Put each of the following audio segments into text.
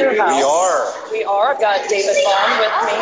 We are. We are. I've got David Vaughan with me.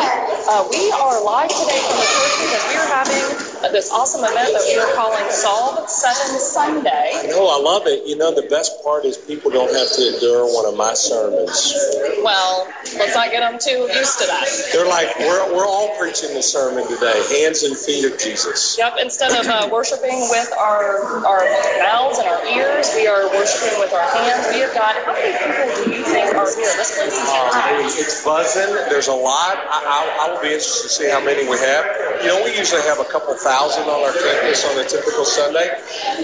Uh, we are live today from the church because we are having this awesome event that we are calling Solve Seven Sunday. I know, I love it. You know, the best part is people don't have to endure one of my sermons. Well, let's not get them too used to that. They're like, we're, we're all preaching the sermon today hands and feet of Jesus. Yep, instead of uh, worshiping with our, our mouths and our ears, we are worshiping with our hands. We have got, how many people do you think are here? This place is packed. It's buzzing. There's a lot. I, I, I will be interested to see how many we have. You know, we usually have a couple thousand on our campus on a typical Sunday.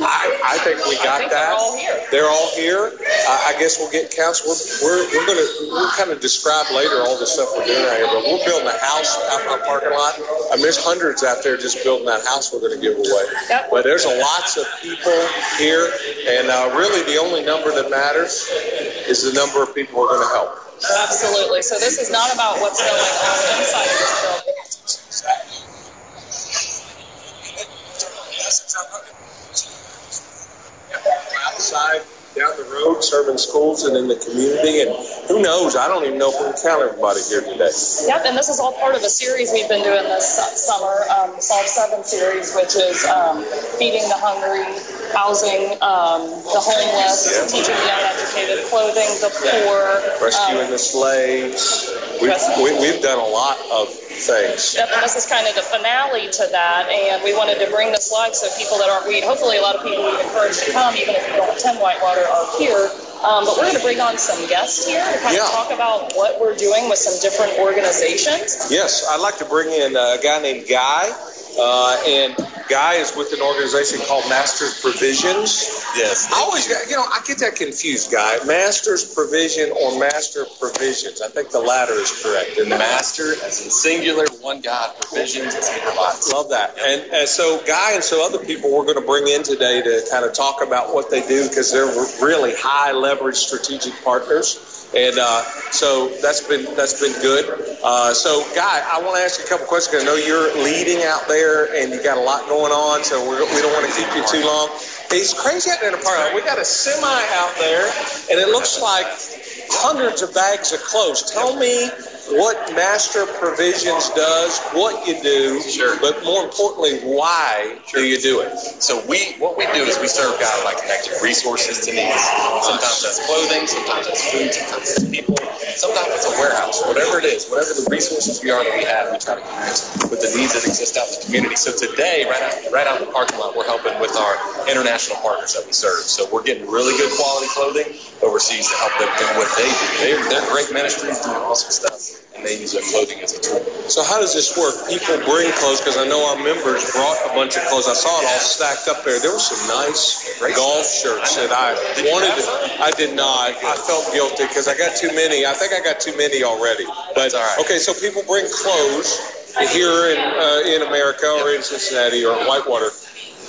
I, I think we got think that. they're all here. They're all here. Uh, I guess we'll get counts. We're, we're, we're going to we'll kind of describe later all the stuff we're doing out here, but we're building a house out in our parking lot. I mean, there's hundreds out there just building that house we're going to give away. Yep. But there's a lots of people here, and uh, really the only number that matters is the number of people we're going to help. Absolutely. So this is not about what's going on inside of this building. outside, down the road, serving schools and in the community. And who knows? I don't even know if we can count everybody here today. Yep, and this is all part of a series we've been doing this summer, um, the Solve Seven series, which is um, feeding the hungry, housing um, the homeless, Yeah. teaching the uneducated, clothing the poor. Rescuing um, the slaves. We've, we, we've done a lot of Yep, and this is kind of the finale to that, and we wanted to bring this live so people that aren't, we hopefully a lot of people we've encouraged to come, even if you don't attend Whitewater, are here. Um, but we're going to bring on some guests here to kind Yeah. of talk about what we're doing with some different organizations. Yes, I'd like to bring in a guy named Guy. Uh, and Guy is with an organization called Masters Provisions. Yes. I always, you know, I get that confused, Guy. Masters Provision or Master Provisions. I think the latter is correct. And master, as in singular, one God, provisions as he provides. Love that. And, and so, Guy and so other people we're going to bring in today to kind of talk about what they do because they're really high leverage strategic partners. And uh, so that's been that's been good. Uh, so, Guy, I want to ask you a couple questions. I know you're leading out there and you got a lot going on, so we're, we don't want to keep you too long. It's crazy out there in the parking lot. We got a semi out there, and it looks like hundreds of bags of clothes. Tell me what Master Provisions does, what you do, Sure. but more importantly, why do you do it? So we, what we do is we serve God by connecting resources to needs. Sometimes that's clothing, sometimes that's food, sometimes it's people, sometimes it's a warehouse. Whatever it is, whatever the resources we are that we have, we try to connect with the needs that exist out in the community. So today, right out, right out in the parking lot, we're helping with our international partners that we serve. So we're getting really good quality clothing overseas to help them do what they do. They're, they're great ministries doing awesome stuff, and they use their clothing as a tool. So how does this work? People bring clothes because I know our members brought a bunch of clothes. I saw it all stacked up there. There were some nice golf shirts that I Did wanted. To. I did not. I felt guilty because I got too many. I think I got too many already. But That's all right. okay, so people bring clothes here in uh, in America or in Cincinnati or Whitewater,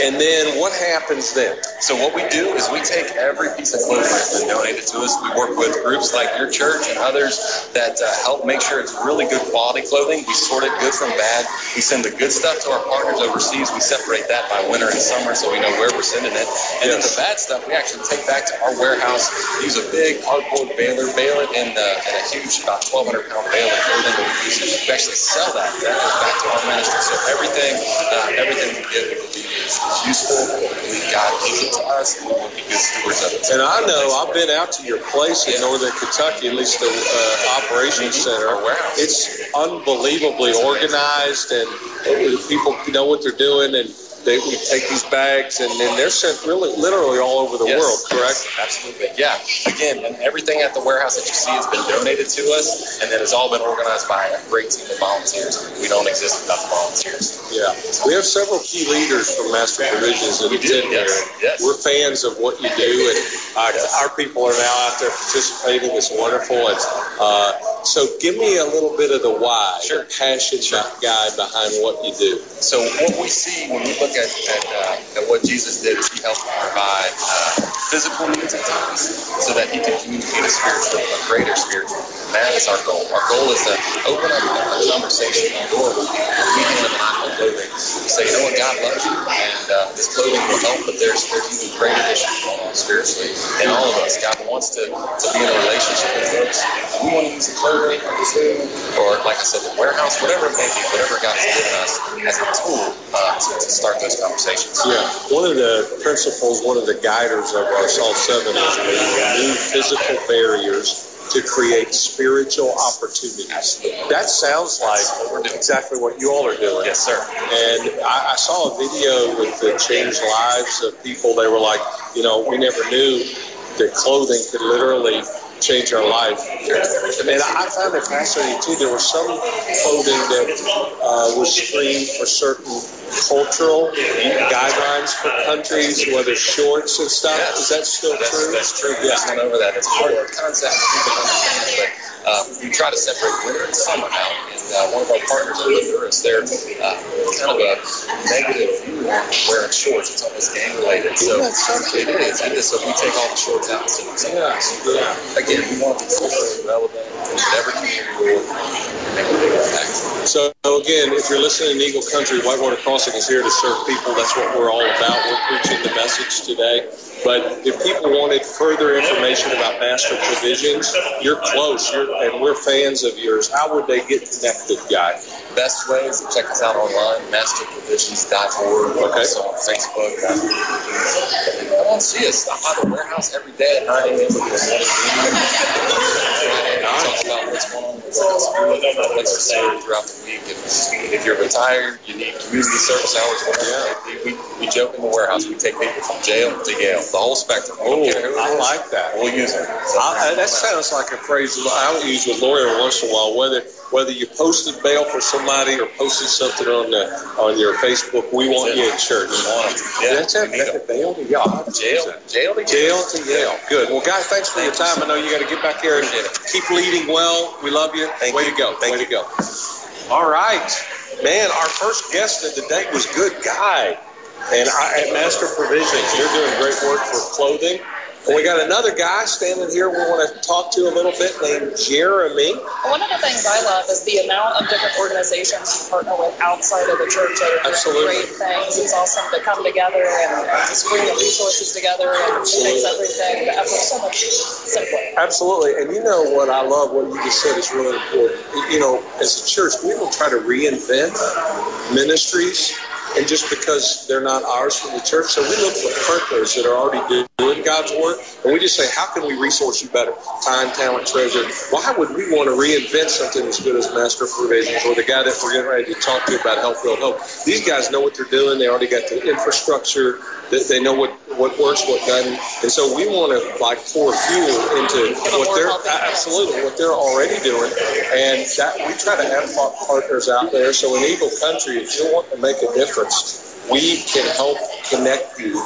and then what happens then? So what we do is we take every piece of clothing that's been donated to us. We work with groups like your church and others that uh, help make sure it's really good quality clothing. We sort it good from bad. We send the good stuff to our partners overseas. We separate that by winter and summer so we know where we're sending it. And then the bad stuff we actually take back to our warehouse. Use a big cardboard baler, bale it in, uh, in a huge about 1,200 pound bale of clothing. that We use. We actually sell that. That goes back to our ministry. So everything, uh, everything we get, we believe is, is useful. We believe God gives to and be good stewards of it. And I know I've been out to your place in northern Kentucky, at least the uh, operations center. Our warehouse. It's unbelievably organized, and people know what they're doing, and they we take these bags, and then they're sent really, literally all over the Yes. world. Correct? Absolutely. Yeah. Again, and everything at the warehouse that you see has been donated to us, and then it's all been organized by a great team of volunteers. We don't exist without the volunteers. Yeah. We have several key leaders from Master Provisions that We do, attend here. yes. We're fans of what you do, and uh, Yes. our people are now out there participating. It's wonderful. It's, uh, so give me a little bit of the why, Sure. the passion guide behind what you do. So what we see when we look at, at, uh, at what Jesus did is he helped provide uh, physical needs at times so that he could communicate a spiritual, a greater spiritual. That is our goal. Our goal is to open up a conversation, a door people. We hand them an of clothing. Say, you know what, God loves you, and uh, this clothing will help, but there's there's even greater issues going on spiritually in all of us. God wants to, to be in a relationship with folks. we want to use the clothing or the food or, like I said, the warehouse, whatever it may be, whatever God's given us as a tool uh, to, to start those conversations. Yeah, one of the principles, one of the guiders of our Salt 7 is we remove physical barriers to create spiritual opportunities. That sounds like exactly what you all are doing. Yes, sir. And I, I saw a video with the changed lives of people. They were like, you know, we never knew that clothing could literally change our life. And I found it fascinating too. There was some clothing that uh, was screened for certain cultural guidelines for countries, whether shorts and stuff. Yes. Is that still That's, true? that's true. We just went over that. It's a hard concept people to understand, but uh, we try to separate winter and summer now. And uh, one of our partners at Honduras, they're uh, kind of a negative wearing shorts. It's almost gang related. So Isn't that something? it is. It is. So we take all the shorts out and send them somewhere else. Yeah. Again, we want to be culturally relevant in whatever community we're in and make a big impact. So again, if you're listening to Eagle Country, Whitewater Crossing is here to serve people. That's what we're all about. We're preaching the message today. But if people wanted further information about Master Provisions, you're close, you're, and we're fans of yours. How would they get connected, Guy? Best way is to check us out online, masterprovisions.org. Okay. also on Facebook. Um, Master Provisions. Come on, see us. Stop by the warehouse every day at 9 a.m. with the morning meeting. Talk about what's going on in the warehouse. We look at what's necessary throughout the week. If, if you're retired, you need community service hours. Whatever. We, we joke in the warehouse. We take people from jail to Yale, the whole spectrum. Oh, I like that. We'll use it. So, I, I- that sounds like a phrase I would use with Lori every once in a while. Whether whether you posted bail for somebody or posted something on the on your Facebook, we want you at church. We want 'em. Yeah, That's it. we need 'em. Bail to Yale. jail, jail to Jail to Yale. Good. Well, guys, thanks for your time. I know you got to get back here and keep leading well. We love you. Thank Way you. to go. Thank Way you. to go. All right. Man, our first guest of the day was Good Guy. And I, at Master Provisions, you're doing great work for clothing. And we got another guy standing here we want to talk to a little bit named Jeremy. One of the things I love is the amount of different organizations you partner with outside of the church that are doing Absolutely. great things. It's awesome to come together and, just bring the resources together and it makes everything, the effort so much simpler. Absolutely. And you know what I love, what you just said is really important. You know, as a church, we don't try to reinvent ministries and just because they're not ours from the church. So we look for partners that are already doing God's work and we just say, how can we resource you better? Time, talent, treasure. Why would we want to reinvent something as good as Master Provisions or the guy that we're getting ready to talk to about Help Build Hope? These guys know what they're doing. They already got the infrastructure. They, they know what, what works, what doesn't. And so we want to like pour fuel into what they're absolutely what they're already doing. And that we try to have partners out there. So in Eagle Country, if you want to make a difference, entrance we can help connect you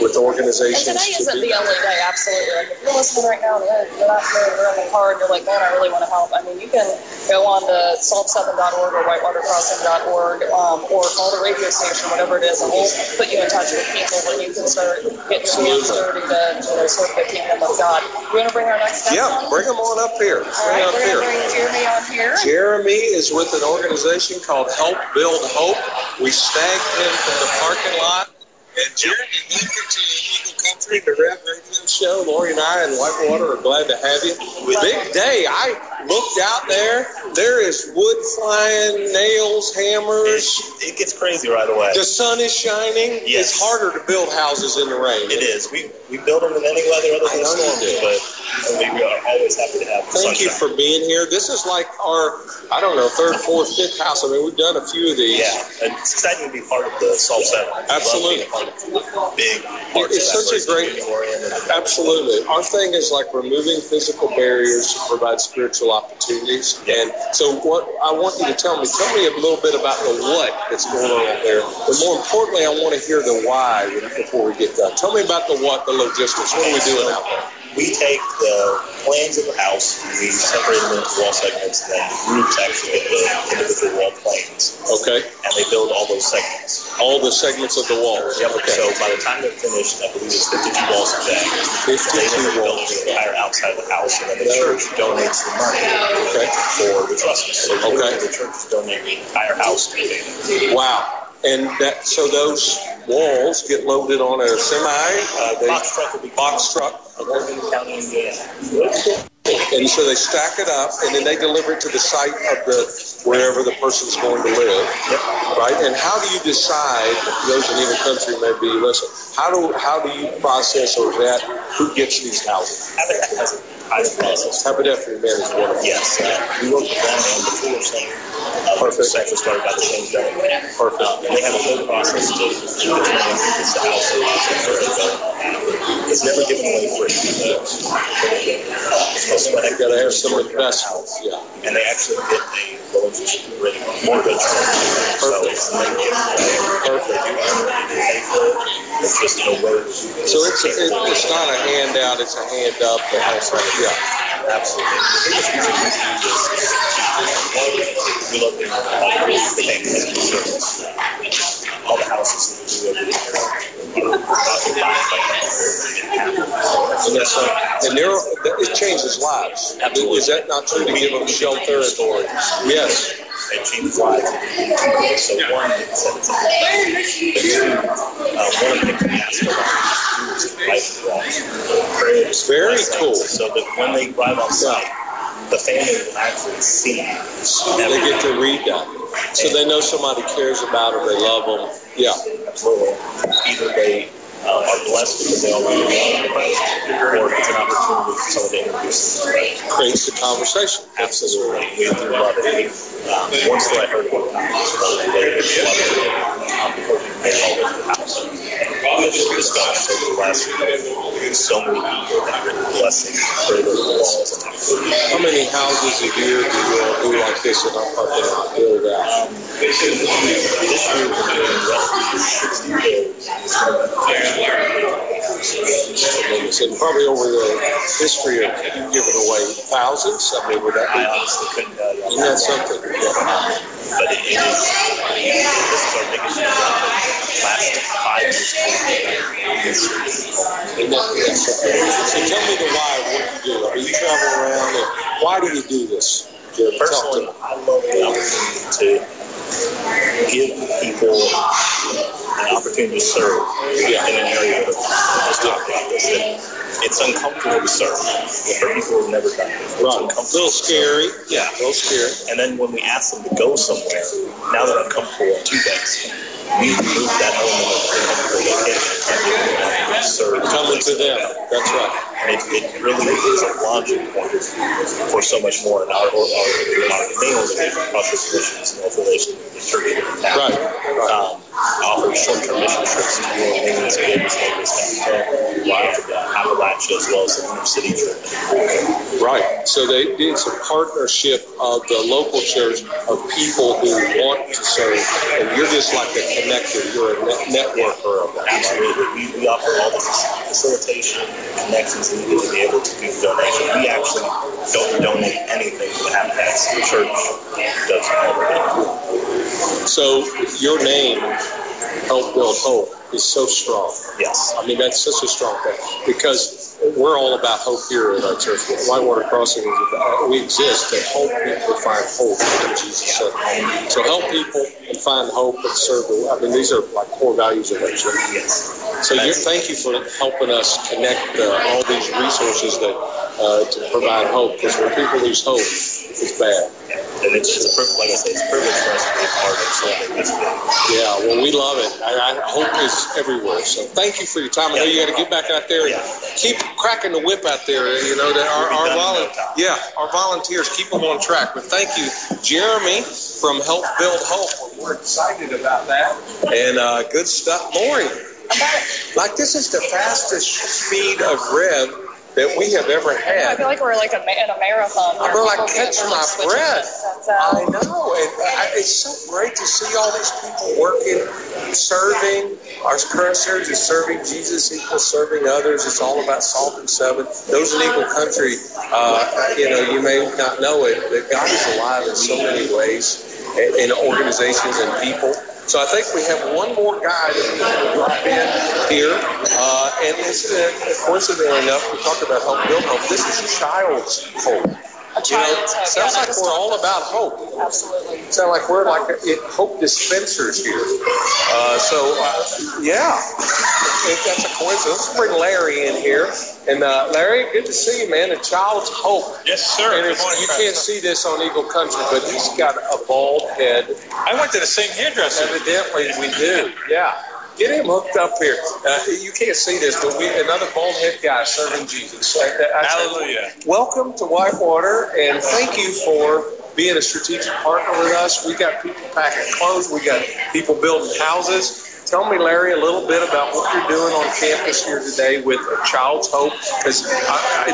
with And organizations. today to isn't the only day, absolutely. Like if you're listening right now and you're, not there, you're in the car and you're like, man, I really want to help. I mean, you can go on to salt7.org or whitewatercrossing.org um, or call the radio station, whatever it is, and we'll put you in touch with people where you can start getting your hands dirty to you know, serve the kingdom of God. You want to bring our next guest Yeah, on? bring them on up here. All Bring right, up we're here. going to bring Jeremy on here. Jeremy is with an organization called Help Build Hope. We snagged him from the parking lot. And Jeremy, welcome to the Eagle Country, the Rev Radio Show. Lori and I in Whitewater are glad to have you. Big day. I looked out there. There is wood flying, nails, hammers. It gets crazy right away. The sun is shining. Yes. It's harder to build houses in the rain. It is. We we build them in any weather other than know you storms, do. but we, we are always happy to have Thank you for being here. This is like our, I don't know, third, fourth, fifth house. I mean, we've done a few of these. Yeah, and it's exciting to be part of the Salt Seven. Absolutely. being part of big It's such a great-. Absolutely. Our thing is like removing physical barriers to provide spiritual opportunities. And so what I want you to tell me, tell me a little bit about the what that's going on out there. But more importantly, I want to hear the why before we get done. Tell me about the what, the logistics. What are we doing out there? We take the plans of the house, we separate them into wall segments, and then the groups actually get the individual wall plans, Okay. and they build all those segments. All the segments of the walls. Yep. Okay. So by the time they're finished, I believe it's 52 walls exact. 52 They end up building walls. the entire outside of the house, and then the church donates the money Okay. for the trust. So Okay. the church is donating the entire house to the Wow. And that so those walls get loaded on a semi, uh, they, box truck will be box truck, Morgan County, Indiana. It's cool. And so they stack it up, and then they deliver it to the site of the wherever the person's going to live, right? And how do you decide? Those in Eagle Country may be listen. How do how do you process or vet who gets these houses? Habitat has a private process. Habitat for Humanity is one of them. Yes, uh, we work with them the Center. Uh, Perfect. Actually started by the same gentleman. Perfect. Um, and they have a whole process to determine who gets the where they go. It's never given away for free. Uh, supposed to You got to have some investment. Yeah. and they actually get a mortgage mortgage. So it's they get perfect. They do everything. They pay for it. It's just a. So it's it, it's not a handout; it's a hand up. And. Yeah. Absolutely. The biggest reason we do this is one, we love the, the payment service. All the houses that we do every year, are occupied by And that's and there it changes lives. Absolutely. Is that not true to give them shelter? Stories. Yes. It changes lives. So one, it sets up. But two, uh, one of the things we ask around is to write the walls. Very cool. So that when they arrive on site, the family will actually see. They get to read that, so they know somebody cares about them. They love them. Yeah. Absolutely. Either they uh, are blessed because they already know or it's an opportunity for someone to introduce them Creates the conversation. Absolutely. We do love it. Um, story I heard about that was one day they loved it um, before we made all over the house. And we just discussed over the last so many people have for the walls. How many houses a year do you do like this in our parking lot? Build out. This year we're doing roughly 60 builds. And probably over the history of giving away thousands. Uh, I mean, would that I be? honestly couldn't tell you. Isn't that something? But it, it is, this is our biggest. Last five years. Isn't that, something. So tell me the why of what you do. I mean, you travel around, and why do you do this? Jim? Talk to Personally. I love the opportunity to give people an opportunity to serve in an area that is talked about this. That it's uncomfortable to serve for people who've never done it. It's Right. A little scary. Yeah. A little scary. And then when we ask them to go somewhere, now they're uncomfortable on two days. We remove that element of uncomfortable vacation and give them an opportunity serve. Coming to them. That's right. And it, it really is a launching point for so much more in our, our, our main organization, Crossroads Missions, and affiliation with the church in town. Right, right. Um, offers short-term mission trips to New Orleans, Vegas, Vegas, Appalachia, as well as the inner-city trip. Right. So they, it's a partnership of the local church of people who want to serve, and you're just like a connector. You're a net- networker of that. Absolutely. We, we offer all the facilitation, connections needed to be able to do the donation. We actually don't donate anything to the Habitats. The church does everything. So your name, Help Build Hope, is so strong. Yes. I mean, that's such a strong thing because we're all about hope here at our church. Whitewater Crossing, is about, we exist to help people find hope in Jesus. So, help people and find hope and serve. I mean, these are like core values of our church. So you thank you for helping us connect uh, all these resources that uh, to provide hope. Because when people lose hope, it's bad. And it's, it's a privilege, like I say, it's a privilege for us to be a part of something this big. Yeah, well, we love it. I, I hope is everywhere. So thank you for your time. I know you got to get back out there and Yeah. keep cracking the whip out there. You know, that our, our be done in volun- no yeah, our volunteers keep them on track. But thank you, Jeremy from Help Build Hope. We're excited about that. And uh, good stuff, Lori. Like this is the fastest speed of rev that we have ever had. I feel like we're like a, in a marathon. I'm where like catch my breath. I know, and I, it's so great to see all these people working, serving. Our current series is serving Jesus equals serving others. It's all about salt and seven. Those in Eagle Country, uh, you know, you may not know it, but God is alive in so many ways in organizations and people. So I think we have one more guy that we can drop in here. Uh, and incident, coincidentally enough, we talked about Help Build Hope. This is Child's Hope. A You know, child's hope. sounds like we're all about hope. Absolutely. sound like we're like at Hope Dispensers here. Uh, so, uh, yeah, if that's a coincidence. Let's bring Larry in here. And uh, Larry, good to see you, man. A child's hope. Yes, sir. And morning, you Pastor. can't see this on Eagle Country, but he's got a bald head. I went to the same hairdresser. Evidently, we do. Yeah. Get him hooked up here. Uh, you can't see this, but we another bald head guy serving Jesus. I- I- Hallelujah. Welcome to Whitewater, and thank you for being a strategic partner with us. We got people packing clothes. We got people building houses. Tell me, Larry, a little bit about what you're doing on campus here today with Child's Hope, because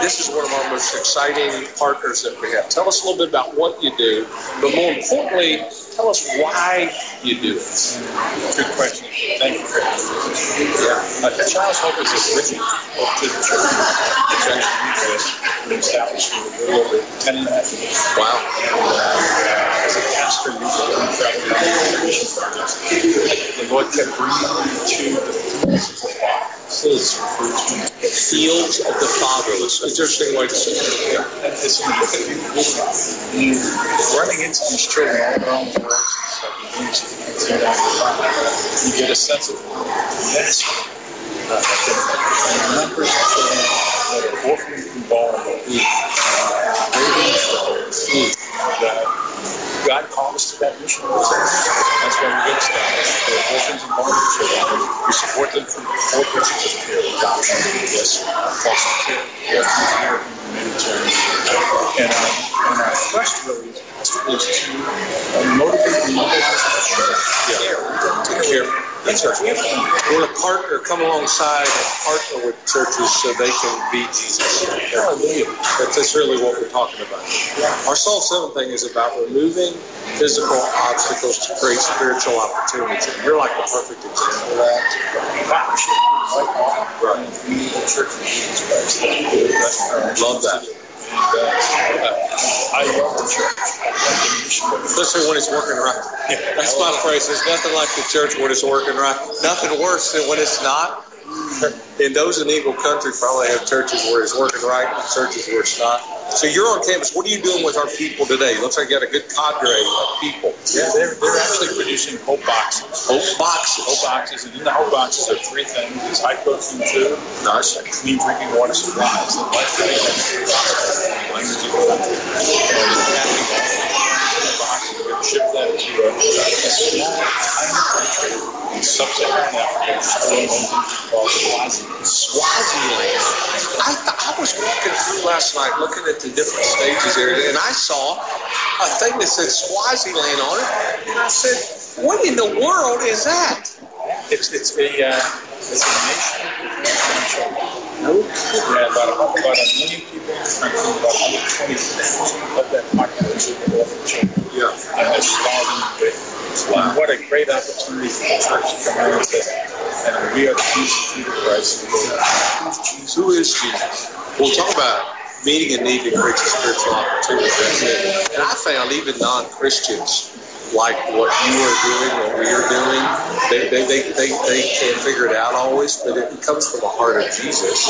this is one of our most exciting partners that we have. Tell us a little bit about what you do, but more importantly, tell us why you do it. Good question. Thank you for Yeah. Uh, Child's Hope is a written book to the church. It's actually uh, been established a little over 10 and a half years. Wow. Uh, as a pastor, usually I'm traveling on mission projects. The Lord kept bringing me to the fields of the Father. Fields referred to Fields of the. Interesting way to it's the running into these children all around the world, the the you get a sense of. Uh, and members of children that are orphaned and vulnerable, uh. That God called us to that mission. That's why we get established. For orphans and vulnerable children, we support them through four principles of care: adoption, yes, foster care, refugee care, humanitarian. Our, and our quest really is to uh, motivate the mothers to care. We don't Take care. That's right. We're a partner, come alongside and partner with churches so they can be Jesus. Hallelujah. That's, really what we're talking about. Our Soul 7 thing is about removing physical obstacles to create spiritual opportunities. And you're like the perfect example of that. partnership right. Right. We need a church of Jesus Christ. That's our Love that. And, uh, I love the church. Especially when it's working right. That's my phrase. There's nothing like the church when it's working right. Nothing worse than when it's not. And those in Eagle Country probably have churches where it's working right and churches where it's not. So you're on campus. What are you doing with our people today? It Looks like you got a good cadre of people. Yeah, they're, they're actually producing hope boxes. Hope boxes. Hope boxes, and in the hope boxes are three things: it's high protein food, Nice. clean drinking water supplies, and life language box, we're to ship that to a, a small, tiny country in sub-Saharan Africa, called Swaziland. Swaziland. I, th- I was walking through last night looking at the different stages there, and I saw a thing that said Swaziland on it, and I said, "What in the world is that?" It's it's a uh, it's a nation. Yeah, about about a million people about 120 of that population. Yeah. And they're starving and what a great opportunity for the church to come out and say, and we are the Jesus through Christ. Who is Jesus? We'll talk about meeting a need that creates spiritual opportunity. And I found even non-Christians like what you are doing, what we are doing. They, they, they, they, they can't figure it out always, but it comes from the heart of Jesus.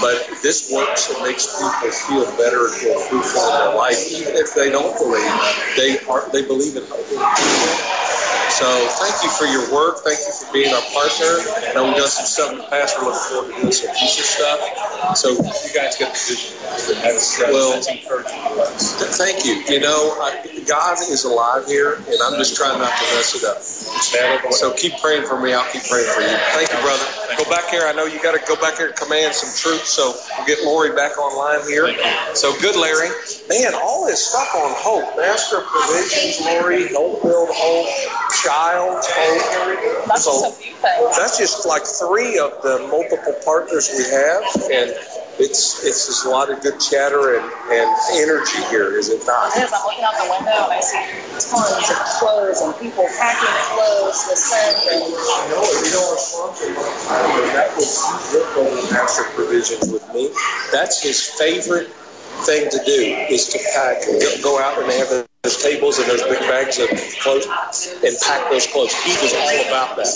But this works and makes people feel better and feel fruitful in their life, even if they don't believe. They are they believe in hope. So thank you for your work. Thank you for being our partner. I know we've done some stuff in the past. We're looking forward to doing some future stuff. So You guys get the vision. That's, Well- that's encouraging to us. thank you. You know, I, God is alive here, and I'm just trying not to mess it up. So keep praying for me. I'll keep praying for you. Thank you, brother. Go back here. I know you got to go back here and command some troops. So we'll get Lori back online here. So good, Larry. Man, all this stuff on hope. Master of Provisions, Lori, Hope Build Hope, Child's Hope. That's just So a few things. that's just like three of the multiple partners we have, and it's it's just a lot of good chatter and, and energy here, is it not? It is. I'm looking out the window and I see tons of clothes and people packing clothes to send. And You know, you know, our sponsor, Mark Tyler, that was worked Master Provisions with me. That's his favorite thing to do is to pack go out and have the those tables and those big bags of clothes and pack those clothes. He was all about that.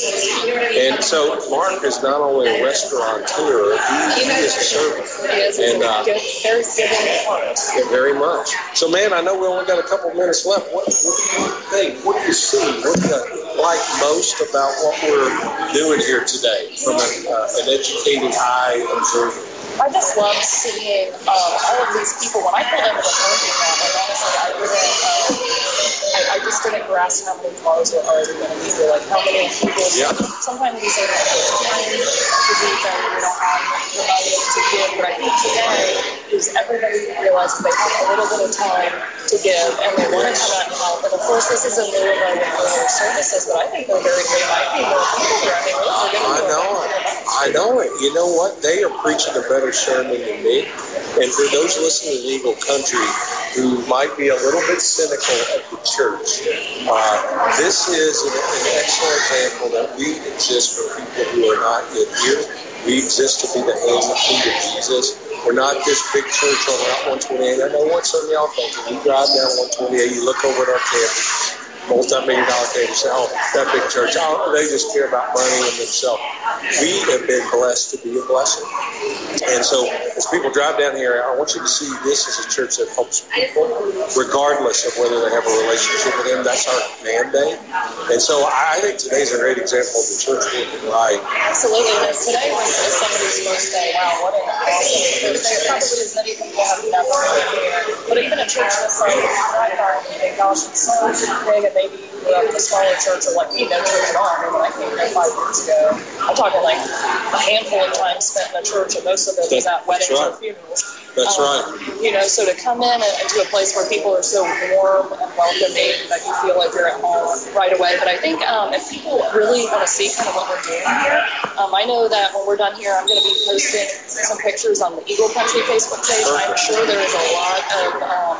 And so Mark is not only a restaurateur, he, he is a servant. And uh, very much. So, man, I know we only got a couple minutes left. What, what do you think? What do you see? What do you like most about what we're doing here today from an, uh, an educated eye observer? I just love seeing um, all of these people. When I pulled into the parking lot, like honestly, I didn't. Um, I, I just didn't grasp how many cars were already going to be here. Like how many people. Yeah. Sometimes we say that time to do things. We don't have the money to give, but I think today is everybody realizes they have a little bit of time to give and they want to come out and help. And of course, this is a new enrollment for their services, but I think they're very good. I think more people here. I mean, we're I know it. I know it. You know what? They are preaching a better sermon than me. And for those listening to Eagle Country who might be a little bit cynical of the church, uh, this is an, an excellent example that we exist for people who are not yet here. We exist to be the hands and feet of Jesus. We're not this big church on Route 128. I know what some of y'all think. You drive down 128, you look over at our campus, multi-million dollar campus, oh, that big church, oh, they just care about money and themselves. We have been blessed to be a blessing. And so as people drive down here, I want you to see this as a church that helps people, regardless of whether they have a relationship with Him. That's our mandate. And so I think today's a great example of the church working right. Absolutely. Today was somebody's first day. Wow, what an awesome Thursday. Probably many people have been here. But even a church that's like, you think, gosh, it's so big, maybe we're up a smaller church or like we know church at all. I when I came here five years ago, I'm talking like a handful of time spent in a church, and most of it was at weddings right. or funerals. That's Um, right. You know, so to come in and, to a place where people are so warm and welcoming that you feel like you're at home right away. But I think um, if people really want to see kind of what we're doing here, um, I know that when we're done here, I'm going to be posting some pictures on the Eagle Country Facebook page. I'm sure there is a lot of um,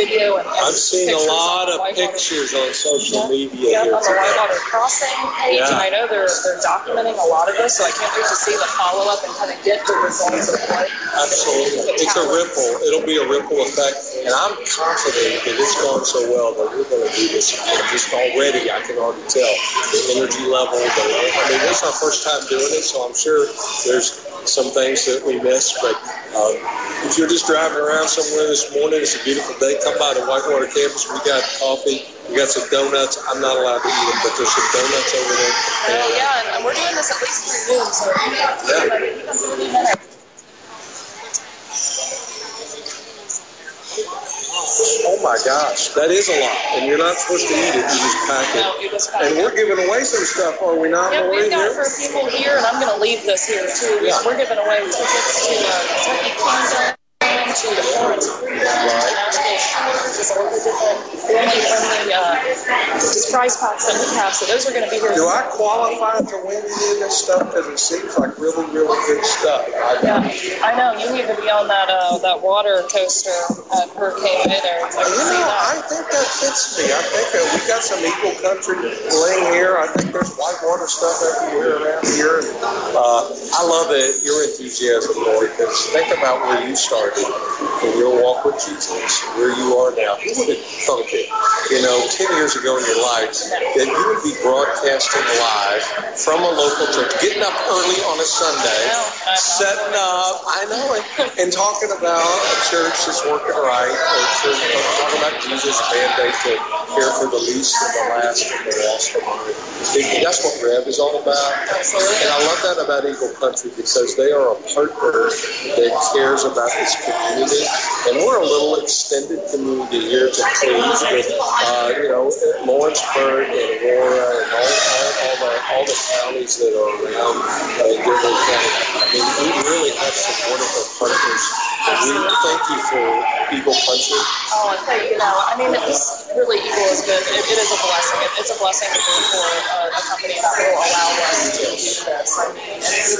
video and, and I've seen a lot of Whitewater- pictures on social Yeah, media yeah, here on the. Whitewater Crossing page, Yeah. and I know they're they're documenting a lot of this, so I can't wait to see the follow up and kind of get the results of what Absolutely. A ripple. It'll be a ripple effect. And I'm confident that it's gone so well that we're going to do this again. Just already, I can already tell the energy level. The, I mean, this is our first time doing it, so I'm sure there's some things that we missed. But um, if you're just driving around somewhere this morning, it's a beautiful day. Come by the Whitewater campus. We got coffee. We got some donuts. I'm not allowed to eat them, but there's some donuts over there. Oh yeah, and, and we're doing this at least through Zoom, so Yeah. give us 30 minutes. Oh my gosh, that is a lot. And you're not supposed to eat it. You just pack it. No, you just pack And it. we're giving away some stuff, are we not, Maureen? we've got for people here, and I'm going to leave this here too. Yeah. We're giving away tickets to uh, Kentucky Kingdom, to the Florence Freedom, to Nashville Shore, just all the different family-friendly uh, just prize packs that we have. So those are going to be here. Do I qualify to win any of this stuff? Because it seems like really, really good stuff. I, Yeah, I know. You need to be on that uh, that water coaster at Hurricane Bay there. Like you know. I think that me. I think uh, we got some Eagle Country laying here. I think there's whitewater stuff everywhere around here. Uh, I love it, your enthusiasm, Lori, because think about where you started in your walk with Jesus, where you are now. Who would have thunk it, you know, 10 years ago in your life, that you would be broadcasting live from a local church, getting up early on a Sunday, I know, I know. setting up, I know it, and talking about a church that's working right, or church, talking about Jesus' mandate to care for the least and the last and the lost. That's what Rev is all about. And I love that about Eagle Country because they are a partner that cares about this community. And we're a little extended community here to Cleves with, uh, you know, Lawrenceburg and Aurora and all, all, all, the, all the counties that are around uh, Gilbert County. I mean, we really have some wonderful partners. And we thank you for Eagle Country. Oh, tell you, know, I mean, this really equal is good. It, it is a blessing. It, it's a blessing to work for uh, a company that will allow us to do this. It's,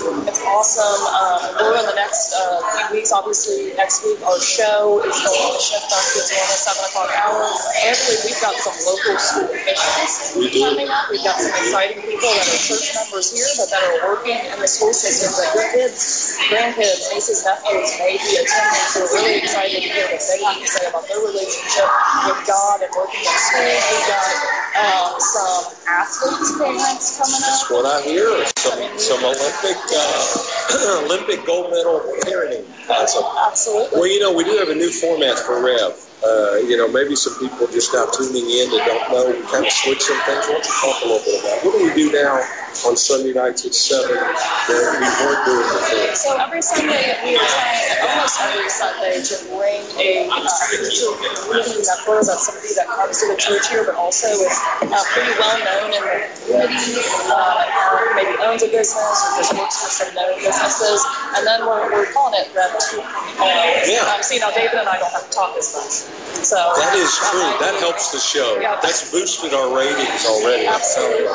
it's awesome. Um, we're in the next uh, few weeks. Obviously, next week our show is going to shift on at seven o'clock hour. Actually, we've got some local school officials coming up. We've got some exciting people that are church members here, but that are working in the school system. That your kids, grandkids, nieces, nephews may be attending superintendents are really excited to hear what they have to say about their relationship with God and working in schools. We've got um, some athletes parents coming up. That's what I hear. Some some Olympic uh, Olympic gold medal parenting. Awesome. Absolutely. Well, you know, we do have a new format for Rev. Uh, you know, maybe some people just now tuning in that don't know. We kind of switch some things. Why don't you talk a little bit about what do we do now on Sunday nights at seven that we weren't doing before? So every Sunday we are trying, almost every Sunday, to bring a uh, a community member that's somebody that comes to the church here, but also is uh, pretty well known in the community, uh, or maybe owns a business or just works for some known businesses, and then we're, we're calling it Rev 2.0. Yeah. Um, so you know, David and I don't have to talk as much. So That is true. That helps the show. Yeah. That's boosted our ratings already. Absolutely.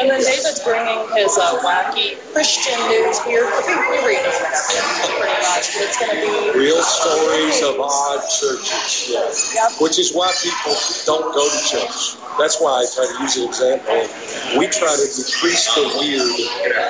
And then David's bringing his uh, wacky Christian news here. We, read it pretty much, but it's going to be Real stories of odd churches, yeah. Yep. Which is why people don't go to church. That's why I try to use an example. We try to decrease the weird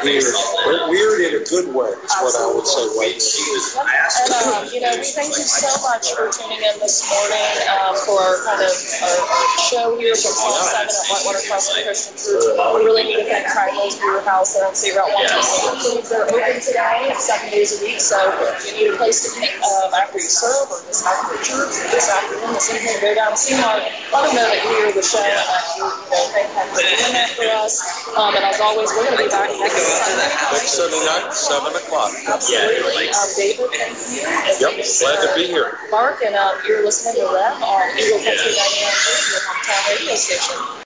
here. But weird in a good way is what I would say right. And um, you know, we thank you so much for tuning in this morning um, for our kind of our, our show here from Psalm 7 at Whitewater Crossing Christian Church. We really need to thank Triangles Beer House there on State Route 126. They're open today seven days a week, so if you need a place to eat um, after you serve or just after church or this afternoon, this evening, go down and see Mark. Let him know that you hear the show and that you, you know, thank him for doing that for us. Um, and as always, we're going to be back next Sunday. Next Sunday night, 7 o'clock. Absolutely. Um, David, thank you. And Yep, glad to uh, be here. Mark, and um, you're listening Rev on Eagle Country 99.3, your hometown radio station.